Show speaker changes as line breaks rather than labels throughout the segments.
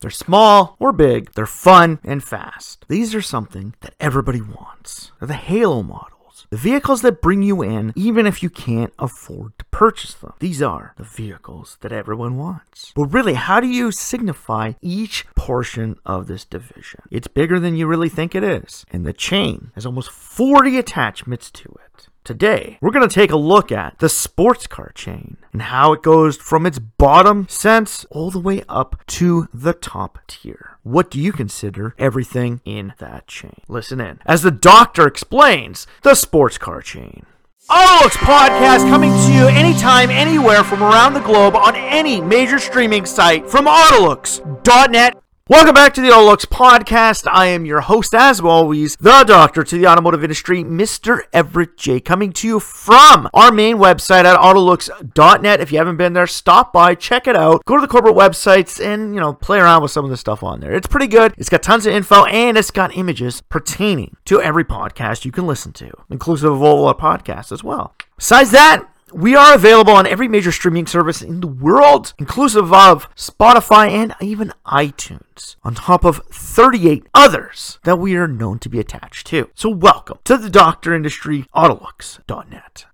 They're small or big, they're fun and fast. These are something that everybody wants. They're the Halo models. The vehicles that bring you in, even if you can't afford to purchase them. These are the vehicles that everyone wants. But really, how do you signify each portion of this division? It's bigger than you really think it is. And the chain has almost 40 attachments to it. Today, we're going to take a look at the sports car chain and how it goes from its bottom sense all the way up to the top tier. What do you consider everything in that chain? Listen in as the doctor explains the sports car chain. Autolux podcast coming to you anytime, anywhere from around the globe on any major streaming site from Autolux.net Welcome back to the Autolux podcast. I am your host, as always, the doctor to the automotive industry, Mr. Everett J, coming to you from our main website at autolux.net. If you haven't been there, stop by, check it out. Go to the corporate websites and, you know, play around with some of the stuff on there. It's pretty good. It's got tons of info and it's got images pertaining to every podcast you can listen to, inclusive of all our podcasts as well. Besides that, we are available on every major streaming service in the world, inclusive of Spotify and even iTunes, on top of 38 others that we are known to be attached to. So, welcome to the Doctor Industry Autolux.net.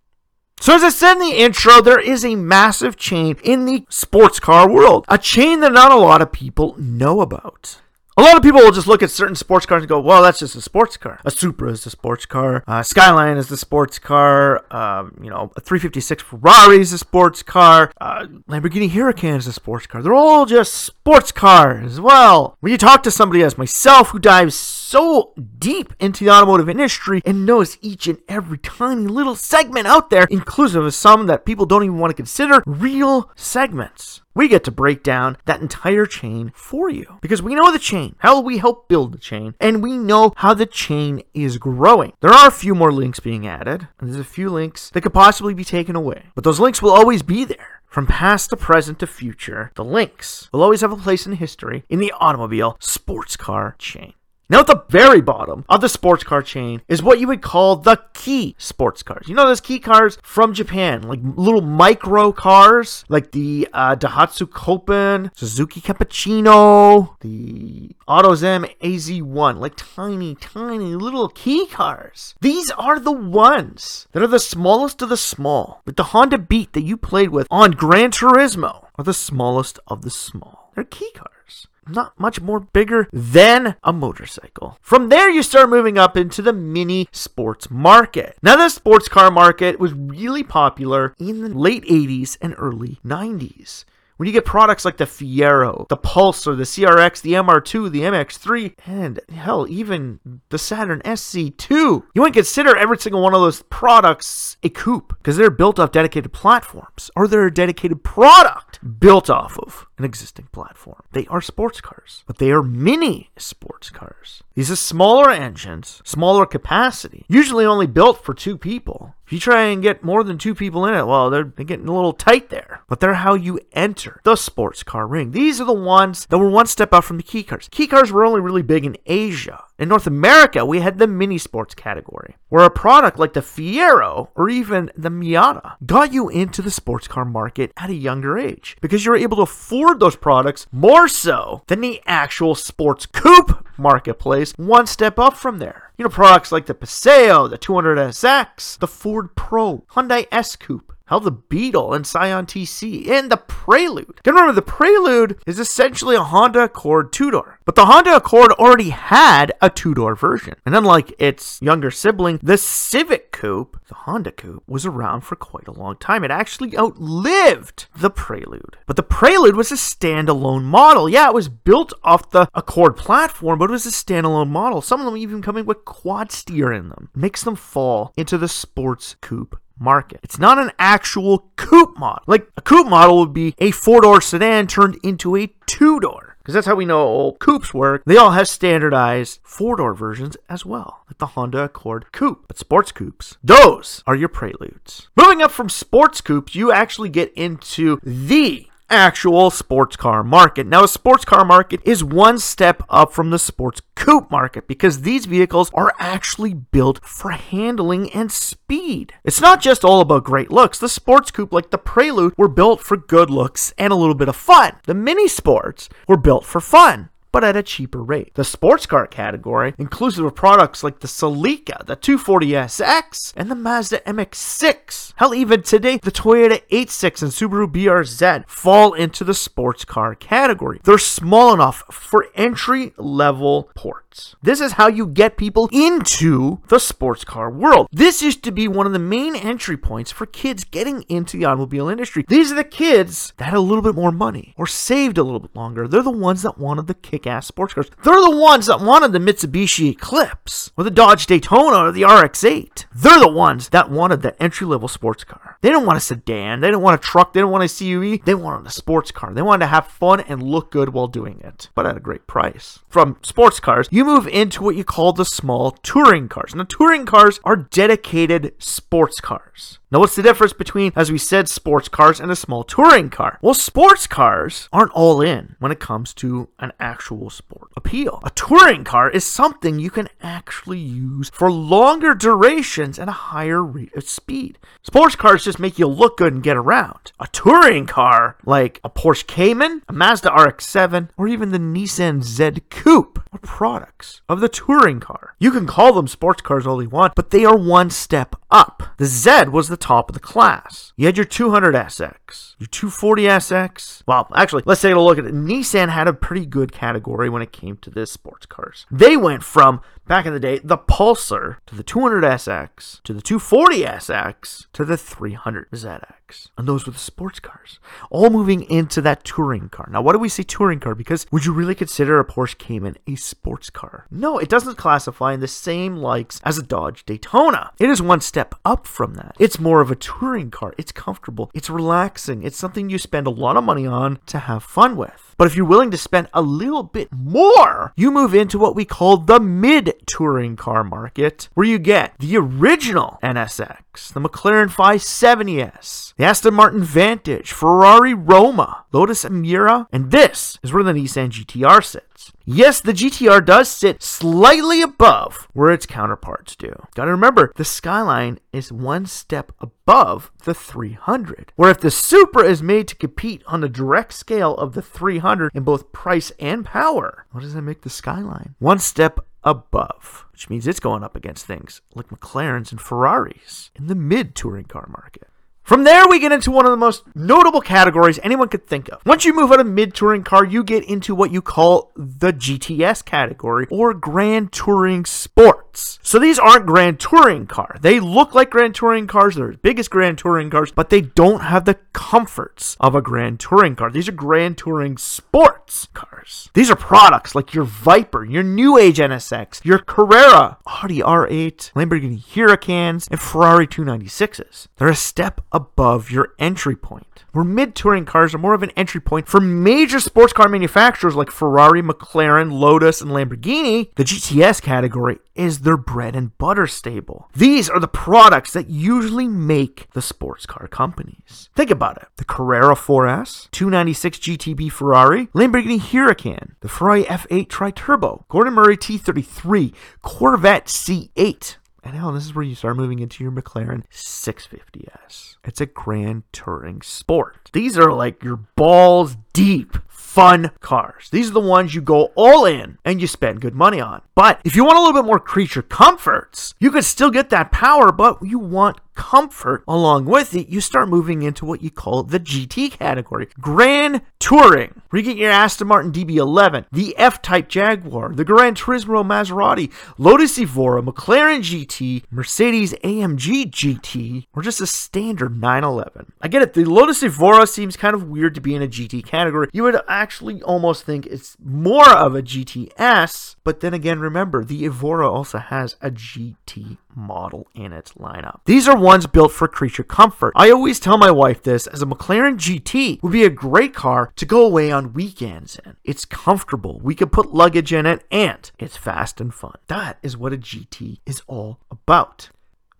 So, as I said in the intro, there is a massive chain in the sports car world, a chain that not a lot of people know about. A lot of people will just look at certain sports cars and go, well, that's just a sports car. A Supra is a sports car. Uh, Skyline is the sports car. Um, you know, a 356 Ferrari is a sports car. Uh, Lamborghini Huracan is a sports car. They're all just sports cars. Well, when you talk to somebody as myself who dives so deep into the automotive industry and knows each and every tiny little segment out there, inclusive of some that people don't even want to consider real segments. We get to break down that entire chain for you because we know the chain, how we help build the chain, and we know how the chain is growing. There are a few more links being added, and there's a few links that could possibly be taken away, but those links will always be there. From past to present to future, the links will always have a place in history in the automobile sports car chain. Now, at the very bottom of the sports car chain is what you would call the key sports cars. You know those key cars from Japan, like little micro cars, like the uh, Daihatsu Copen, Suzuki Cappuccino, the Autozam AZ1, like tiny, tiny little key cars. These are the ones that are the smallest of the small. Like the Honda Beat that you played with on Gran Turismo are the smallest of the small. They're key cars not much more bigger than a motorcycle. From there, you start moving up into the mini sports market. Now, the sports car market was really popular in the late 80s and early 90s. When you get products like the Fiero, the Pulsar, the CRX, the MR2, the MX3, and hell, even the Saturn SC2, you wouldn't consider every single one of those products a coupe because they're built off dedicated platforms or they're a dedicated product built off of an existing platform. They are sports cars, but they are mini sports cars. These are smaller engines, smaller capacity, usually only built for two people. If you try and get more than two people in it, well, they're, they're getting a little tight there. But they're how you enter the sports car ring. These are the ones that were one step up from the key cars. Key cars were only really big in Asia. In North America, we had the mini sports category, where a product like the Fiero or even the Miata got you into the sports car market at a younger age because you were able to afford those products more so than the actual sports coupe marketplace, one step up from there. You know, products like the Paseo, the 200SX, the Ford Probe, Hyundai S Coupe, Hell, the Beetle and Scion TC and the Prelude. Can remember, the Prelude is essentially a Honda Accord two door. But the Honda Accord already had a two door version. And unlike its younger sibling, the Civic Coupe, the Honda Coupe, was around for quite a long time. It actually outlived the Prelude. But the Prelude was a standalone model. Yeah, it was built off the Accord platform, but it was a standalone model. Some of them even coming with quad steer in them. Makes them fall into the sports coupe market. It's not an actual coupe model. Like a coupe model would be a four door sedan turned into a two door. Because that's how we know all coupes work. They all have standardized four door versions as well, like the Honda Accord Coupe. But sports coupes, those are your preludes. Moving up from sports coupes, you actually get into the actual sports car market. Now, a sports car market is one step up from the sports coupe market because these vehicles are actually built for handling and speed. It's not just all about great looks. The sports coupe, like the Prelude, were built for good looks and a little bit of fun. The mini sports were built for fun but at a cheaper rate. The sports car category, inclusive of products like the Celica, the 240SX, and the Mazda MX-6. Hell, even today, the Toyota 86 and Subaru BRZ fall into the sports car category. They're small enough for entry-level ports. This is how you get people into the sports car world. This used to be one of the main entry points for kids getting into the automobile industry. These are the kids that had a little bit more money or saved a little bit longer. They're the ones that wanted the kick kick-ass sports cars. They're the ones that wanted the Mitsubishi Eclipse or the Dodge Daytona or the RX-8. They're the ones that wanted the entry-level sports car. They didn't want a sedan. They didn't want a truck. They didn't want a CUV. They wanted a sports car. They wanted to have fun and look good while doing it, but at a great price. From sports cars, you move into what you call the small touring cars. Now, touring cars are dedicated sports cars. Now, what's the difference between, as we said, sports cars and a small touring car? Well, sports cars aren't all in when it comes to an actual sport appeal. A touring car is something you can actually use for longer durations and a higher rate of speed. Sports cars just make you look good and get around. A touring car, like a Porsche Cayman, a Mazda RX-7, or even the Nissan Z Coupe, are products of the touring car. You can call them sports cars all you want, but they are one step up. The Z was the top of the class. You had your 200SX, your 240SX. Well, actually, let's take a look at it. Nissan had a pretty good category when it came to this sports cars. They went from back in the day the Pulsar to the 200SX to the 240SX to the 300ZX. And those were the sports cars, all moving into that touring car. Now, why do we say touring car? Because would you really consider a Porsche Cayman a sports car? No, it doesn't classify in the same likes as a Dodge Daytona. It is one step up from that. It's more of a touring car. It's comfortable, it's relaxing, it's something you spend a lot of money on to have fun with. But if you're willing to spend a little bit more, you move into what we call the mid touring car market, where you get the original NSX, the McLaren 570S, the Aston Martin Vantage, Ferrari Roma, Lotus Emira, and this is where the Nissan GTR sits. Yes, the GTR does sit slightly above where its counterparts do. Gotta remember, the Skyline is one step above the 300. Where if the Supra is made to compete on the direct scale of the 300 in both price and power, what does that make the Skyline? One step above, which means it's going up against things like McLarens and Ferraris in the mid touring car market. From there, we get into one of the most notable categories anyone could think of. Once you move out of mid touring car, you get into what you call the GTS category or Grand Touring Sports. So these aren't Grand Touring car. They look like Grand Touring cars, they're as big as Grand Touring cars, but they don't have the comforts of a Grand Touring car. These are Grand Touring Sports cars. These are products like your Viper, your New Age NSX, your Carrera, Audi R8, Lamborghini Huracans, and Ferrari 296s. They're a step above your entry point. Where mid touring cars are more of an entry point for major sports car manufacturers like Ferrari, McLaren, Lotus, and Lamborghini, the GTS category is their bread and butter stable. These are the products that usually make the sports car companies. Think about it the Carrera 4S, 296 GTB Ferrari, Lamborghini Huracan, the Ferrari F8 Tributo, Gordon Murray T33, Corvette C8, and hell, this is where you start moving into your McLaren 650S. It's a grand touring sport. These are like your balls deep fun cars. These are the ones you go all in and you spend good money on. But if you want a little bit more creature comforts, you can still get that power, but you want comfort along with it, you start moving into what you call the GT category. Grand Touring, you get your Aston Martin DB11, the F-Type Jaguar, the Gran Turismo Maserati, Lotus Evora, McLaren GT, Mercedes AMG GT, or just a standard 911. I get it, the Lotus Evora seems kind of weird to be in a GT category. You would actually almost think it's more of a GTS, but then again, remember, the Evora also has a GT model in its lineup. These are ones built for creature comfort. I always tell my wife this as a McLaren GT would be a great car to go away on weekends in. It's comfortable, we could put luggage in it, and it's fast and fun. That is what a GT is all about.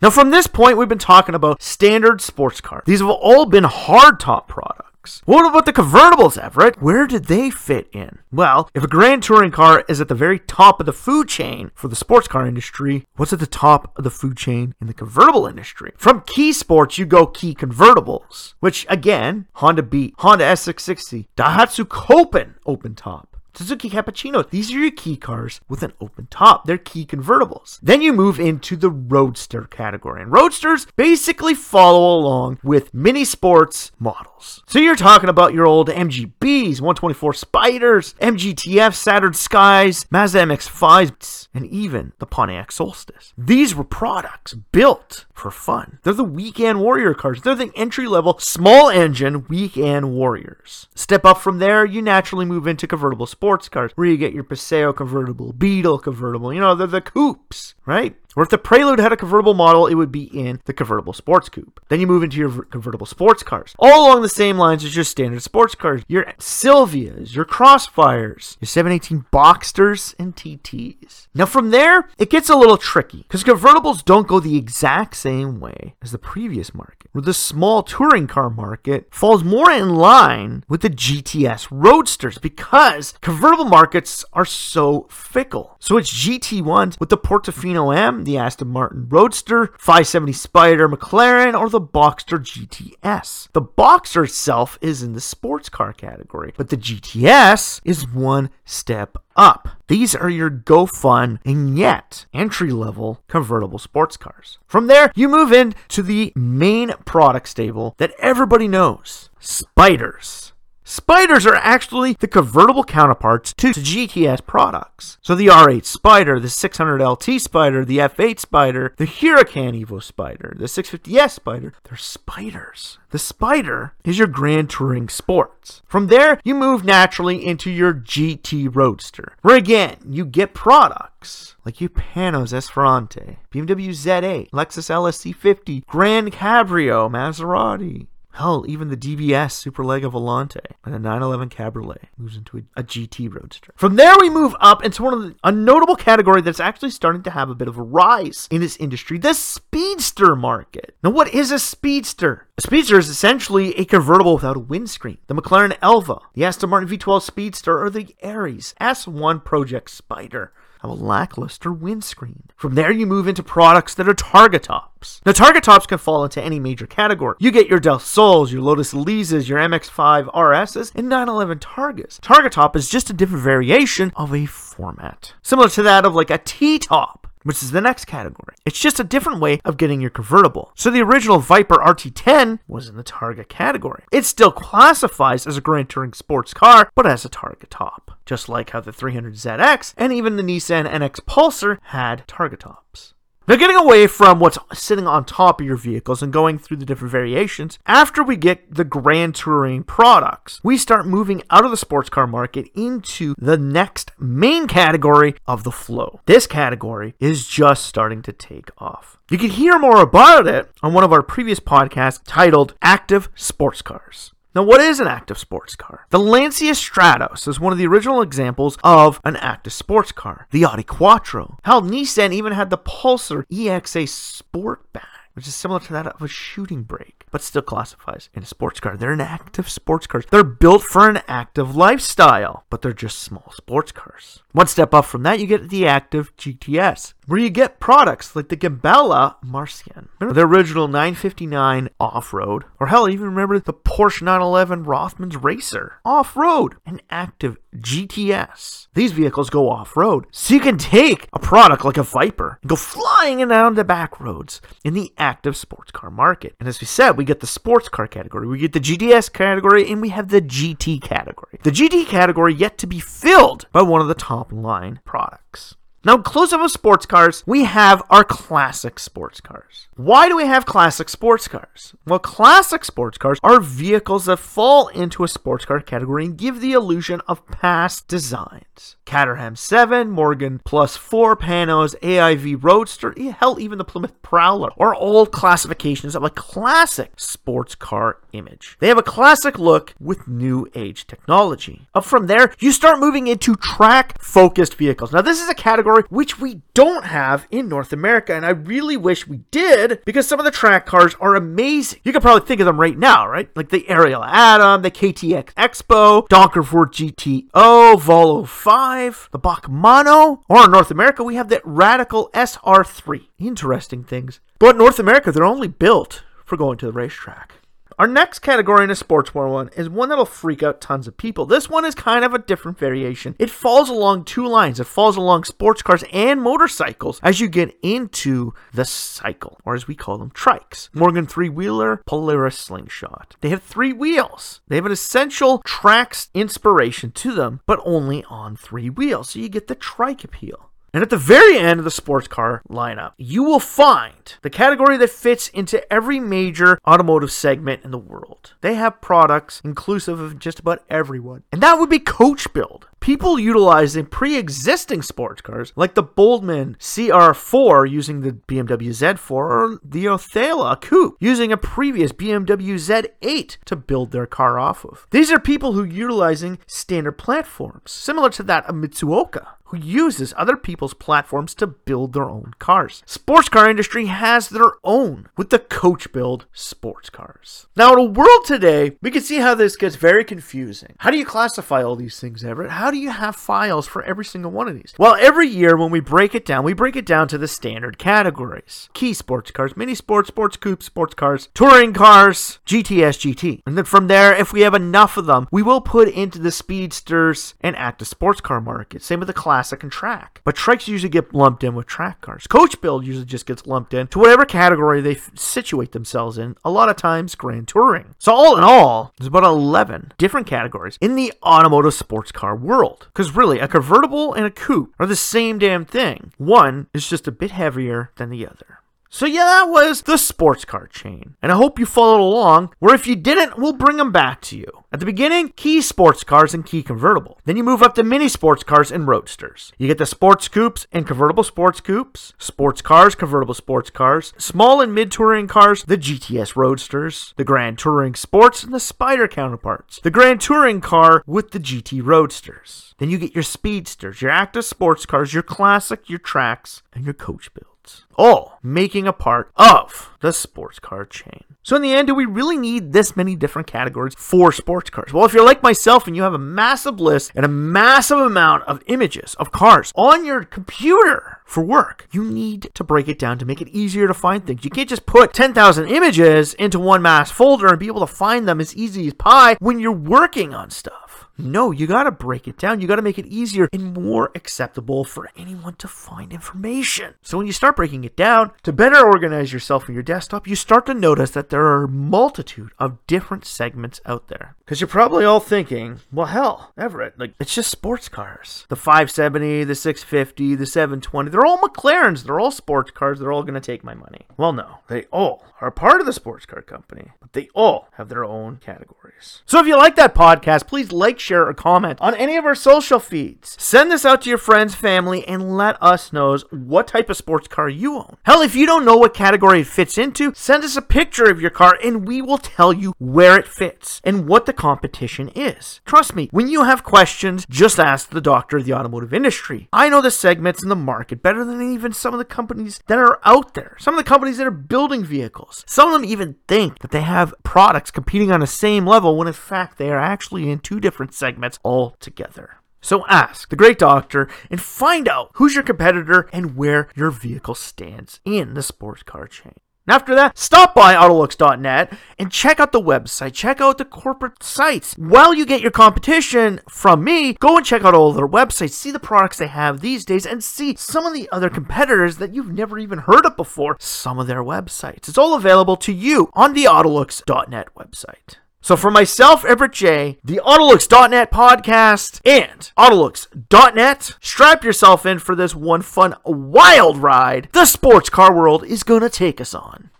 Now, from this point, we've been talking about standard sports cars. These have all been hardtop products products. What about the convertibles, Everett? Where did they fit in? Well, if a Grand Touring car is at the very top of the food chain for the sports car industry, what's at the top of the food chain in the convertible industry? From Key Sports, you go Key Convertibles, which again, Honda Beat, Honda S660, Daihatsu Copen open top. Suzuki Cappuccino. These are your key cars with an open top. They're key convertibles. Then you move into the Roadster category. And Roadsters basically follow along with mini sports models. So you're talking about your old MGBs, 124 Spiders, MGTF, Saturn Skies, Mazda MX-5s, and even the Pontiac Solstice. These were products built for fun. They're the weekend warrior cars. They're the entry level small engine weekend warriors. Step up from there, you naturally move into convertible sports cars where you get your Paseo convertible, Beetle convertible, you know, they're the coupes, right? Or if the Prelude had a convertible model, it would be in the convertible sports coupe. Then you move into your convertible sports cars. All along the same lines as your standard sports cars. Your Silvias, your Crossfires, your 718 Boxsters, and TTs. Now from there, it gets a little tricky because convertibles don't go the exact same way as the previous market, where the small touring car market falls more in line with the GTS Roadsters because convertible markets are so fickle. So it's GT1s with the Portofino M, the Aston Martin Roadster, 570 Spider McLaren, or the Boxster GTS. The Boxster itself is in the sports car category, but the GTS is one step up. These are your go fun and yet entry level convertible sports cars. From there, you move into the main product stable that everybody knows spiders. Spiders are actually the convertible counterparts to GTS products. So the R8 Spider, the 600 LT Spider, the F8 Spider, the Huracan Evo Spider, the 650S Spider, they're spiders. The Spider is your Grand Touring Sports. From there, you move naturally into your GT Roadster, where again, you get products like your Panoz Esperante, BMW Z8, Lexus LSC50, Grand Cabrio, Maserati, Hell, even the DBS Superlega Volante and a 911 Cabriolet moves into a, a, GT Roadster. From there, we move up into one of the, a notable category that's actually starting to have a bit of a rise in this industry: the speedster market. Now, what is a speedster? A speedster is essentially a convertible without a windscreen. The McLaren Elva, the Aston Martin V12 Speedster, or the Ares S1 Project Spider have a lackluster windscreen. From there, you move into products that are Targa tops. Now, Targa tops can fall into any major category. You get your Del Sols, your Lotus Elises, your MX5 RSs, and 911 Targas. Targa top is just a different variation of a format, similar to that of like a T top which is the next category. It's just a different way of getting your convertible. So the original Viper RT10 was in the Targa category. It still classifies as a Grand Touring sports car, but as a Targa top, just like how the 300ZX and even the Nissan NX Pulsar had Targa tops. Now, getting away from what's sitting on top of your vehicles and going through the different variations, after we get the Grand Touring products, we start moving out of the sports car market into the next main category of the flow. This category is just starting to take off. You can hear more about it on one of our previous podcasts titled Active Sports Cars. Now, what is an active sports car? The Lancia Stratos is one of the original examples of an active sports car. The Audi Quattro. Hell, Nissan even had the Pulsar EXA Sportback which is similar to that of a shooting brake, but still classifies in a sports car. They're an active sports cars. They're built for an active lifestyle, but they're just small sports cars. One step up from that, you get the active GTS, where you get products like the Gemballa Marsien. Remember the original 959 off-road, or hell, even remember the Porsche 911 Rothmans Racer off-road, an active GTS. These vehicles go off-road, so you can take a product like a Viper and go flying down the back roads in the active sports car market. And as we said, we get the sports car category, we get the GTS category, and we have the GT category. The GT category yet to be filled by one of the top line products. Now, inclusive of sports cars, we have our classic sports cars. Why do we have classic sports cars? Well, classic sports cars are vehicles that fall into a sports car category and give the illusion of past designs. Caterham 7, Morgan Plus 4, Panoz, AIV Roadster, hell, even the Plymouth Prowler are all classifications of a classic sports car image. They have a classic look with new age technology. Up from there, you start moving into track focused vehicles. Now, this is a category category, which we don't have in North America. And I really wish we did because some of the track cars are amazing. You can probably think of them right now, right? Like the Ariel Atom, the KTX Expo, Donkervoort GTO, Volo 5, the BAC Mono, or in North America, we have the Radical SR3. Interesting things. But North America, they're only built for going to the racetrack. Our next category in a sports war one is one that'll freak out tons of people. This one is kind of a different variation. It falls along two lines. It falls along sports cars and motorcycles as you get into the cycle, or as we call them, trikes. Morgan three wheeler, Polaris slingshot. They have three wheels. They have an essential tracks inspiration to them, but only on three wheels. So you get the trike appeal. And at the very end of the sports car lineup, you will find the category that fits into every major automotive segment in the world. They have products inclusive of just about everyone. And that would be coach build. People utilizing pre existing sports cars like the Boldmen CR4 using the BMW Z4 or the Othala Coupe using a previous BMW Z8 to build their car off of. These are people who utilizing standard platforms, similar to that of Mitsuoka who uses other people's platforms to build their own cars. Sports car industry has their own with the coach build sports cars. Now in a world today, we can see how this gets very confusing. How do you classify all these things, Everett? How do you have files for every single one of these? Well, every year when we break it down, we break it down to the standard categories. Key sports cars, mini sports, sports coupes, sports cars, touring cars, GTS GT. And then from there, if we have enough of them, we will put into the speedsters and active sports car market. Same with the class classic and track. But trikes usually get lumped in with track cars. Coach build usually just gets lumped in to whatever category they f- situate themselves in, a lot of times Grand Touring. So, all in all, there's about 11 different categories in the automotive sports car world. Because really, a convertible and a coupe are the same damn thing. One is just a bit heavier than the other. So yeah, that was the sports car chain. And I hope you followed along, where if you didn't, we'll bring them back to you. At the beginning, key sports cars and key convertible. Then you move up to mini sports cars and roadsters. You get the sports coupes and convertible sports coupes, sports cars, convertible sports cars, small and mid touring cars, the GTS roadsters, the Grand Touring Sports, and the Spider counterparts. The Grand Touring car with the GT roadsters. Then you get your speedsters, your active sports cars, your classic, your tracks, and your coach build all making a part of the sports car chain. So, in the end, do we really need this many different categories for sports cars? Well, if you're like myself and you have a massive list and a massive amount of images of cars on your computer for work, you need to break it down to make it easier to find things. You can't just put 10,000 images into one mass folder and be able to find them as easy as pie when you're working on stuff. No, you got to break it down. You got to make it easier and more acceptable for anyone to find information. So when you start breaking it down to better organize yourself in your desktop, you start to notice that there are a multitude of different segments out there. Because you're probably all thinking, well, hell, Everett, like it's just sports cars. The 570, the 650, the 720, they're all McLarens. They're all sports cars. They're all going to take my money. Well, no, they all are part of the sports car company, but they all have their own categories. So if you like that podcast, please like, share, or comment on any of our social feeds. Send this out to your friends, family, and let us know what type of sports car you own. Hell, if you don't know what category it fits into, send us a picture of your car and we will tell you where it fits and what the competition is. Trust me, when you have questions, just ask the doctor of the automotive industry. I know the segments in the market better than even some of the companies that are out there. Some of the companies that are building vehicles. Some of them even think that they have products competing on the same level when in fact they are actually in two different segments all together. So ask the great doctor and find out who's your competitor and where your vehicle stands in the sports car chain. And after that, stop by Autolux.net and check out the website. Check out the corporate sites. While you get your competition from me, go and check out all their websites. See the products they have these days and see some of the other competitors that you've never even heard of before. Some of their websites. It's all available to you on the Autolux.net website. So for myself, Everett J, the Autolux.net podcast, and Autolux.net, strap yourself in for this one fun, wild ride the sports car world is gonna take us on.